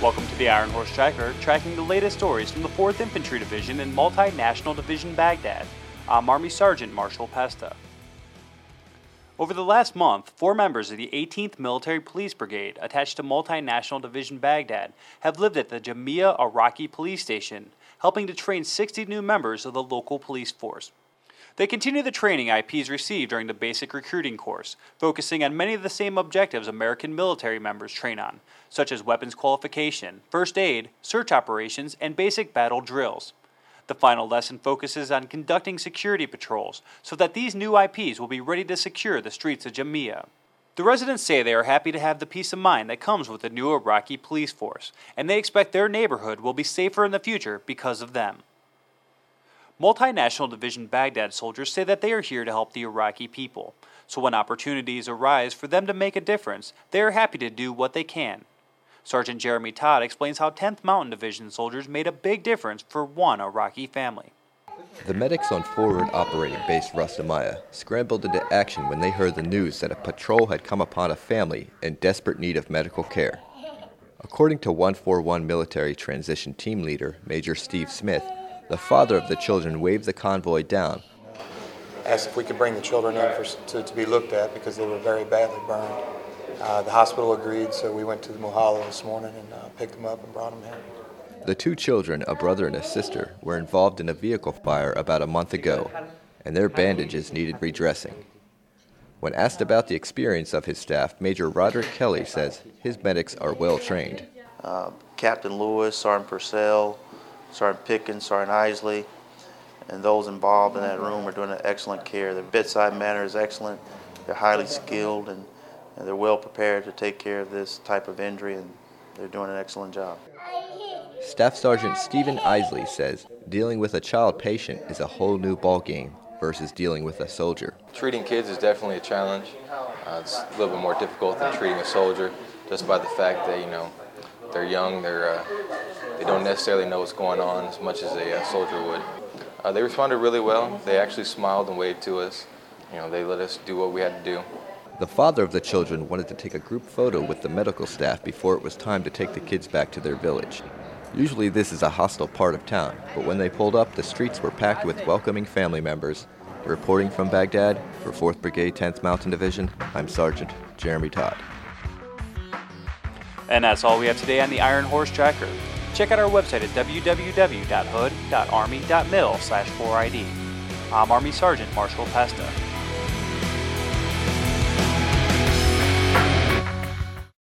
Welcome to the Iron Horse Tracker, tracking the latest stories from the 4th Infantry Division and Multinational Division Baghdad. I'm Army Sergeant Marshall Pesta. Over the last month, four members of the 18th Military Police Brigade, attached to Multinational Division Baghdad, have lived at the Jamia Iraqi Police Station, helping to train 60 new members of the local police force. They continue the training IPs received during the basic recruiting course, focusing on many of the same objectives American military members train on, such as weapons qualification, first aid, search operations, and basic battle drills. The final lesson focuses on conducting security patrols so that these new IPs will be ready to secure the streets of Jamia. The residents say they are happy to have the peace of mind that comes with the new Iraqi police force, and they expect their neighborhood will be safer in the future because of them. Multinational Division Baghdad soldiers say that they are here to help the Iraqi people, so when opportunities arise for them to make a difference, they are happy to do what they can. Sergeant Jeremy Todd explains how 10th Mountain Division soldiers made a big difference for one Iraqi family. The medics on Forward Operating Base Rustamiyah scrambled into action when they heard the news that a patrol had come upon a family in desperate need of medical care. According to 141 Military Transition Team Leader Major Steve Smith, the father of the children waved the convoy down. Asked if we could bring the children in for, to, to be looked at because they were very badly burned. Uh, the hospital agreed, so we went to the Muhalla this morning and uh, picked them up and brought them here. The two children, a brother and a sister, were involved in a vehicle fire about a month ago, and their bandages needed redressing. When asked about the experience of his staff, Major Roderick Kelly says his medics are well trained. Uh, Captain Lewis, Sergeant Purcell, Sergeant Pickens, Sergeant Isley, and those involved in that room are doing an excellent care. Their bedside manner is excellent. They're highly skilled and, and they're well prepared to take care of this type of injury, and they're doing an excellent job. Staff Sergeant Stephen Isley says dealing with a child patient is a whole new ballgame versus dealing with a soldier. Treating kids is definitely a challenge. Uh, it's a little bit more difficult than treating a soldier, just by the fact that you know they're young, they're uh, they don't necessarily know what's going on as much as a uh, soldier would. Uh, they responded really well. They actually smiled and waved to us. You know, they let us do what we had to do. The father of the children wanted to take a group photo with the medical staff before it was time to take the kids back to their village. Usually this is a hostile part of town, but when they pulled up, the streets were packed with welcoming family members. Reporting from Baghdad for 4th Brigade 10th Mountain Division, I'm Sergeant Jeremy Todd. And that's all we have today on the Iron Horse Tracker. Check out our website at www.hood.army.mil slash 4ID. I'm Army Sergeant Marshall Pesta.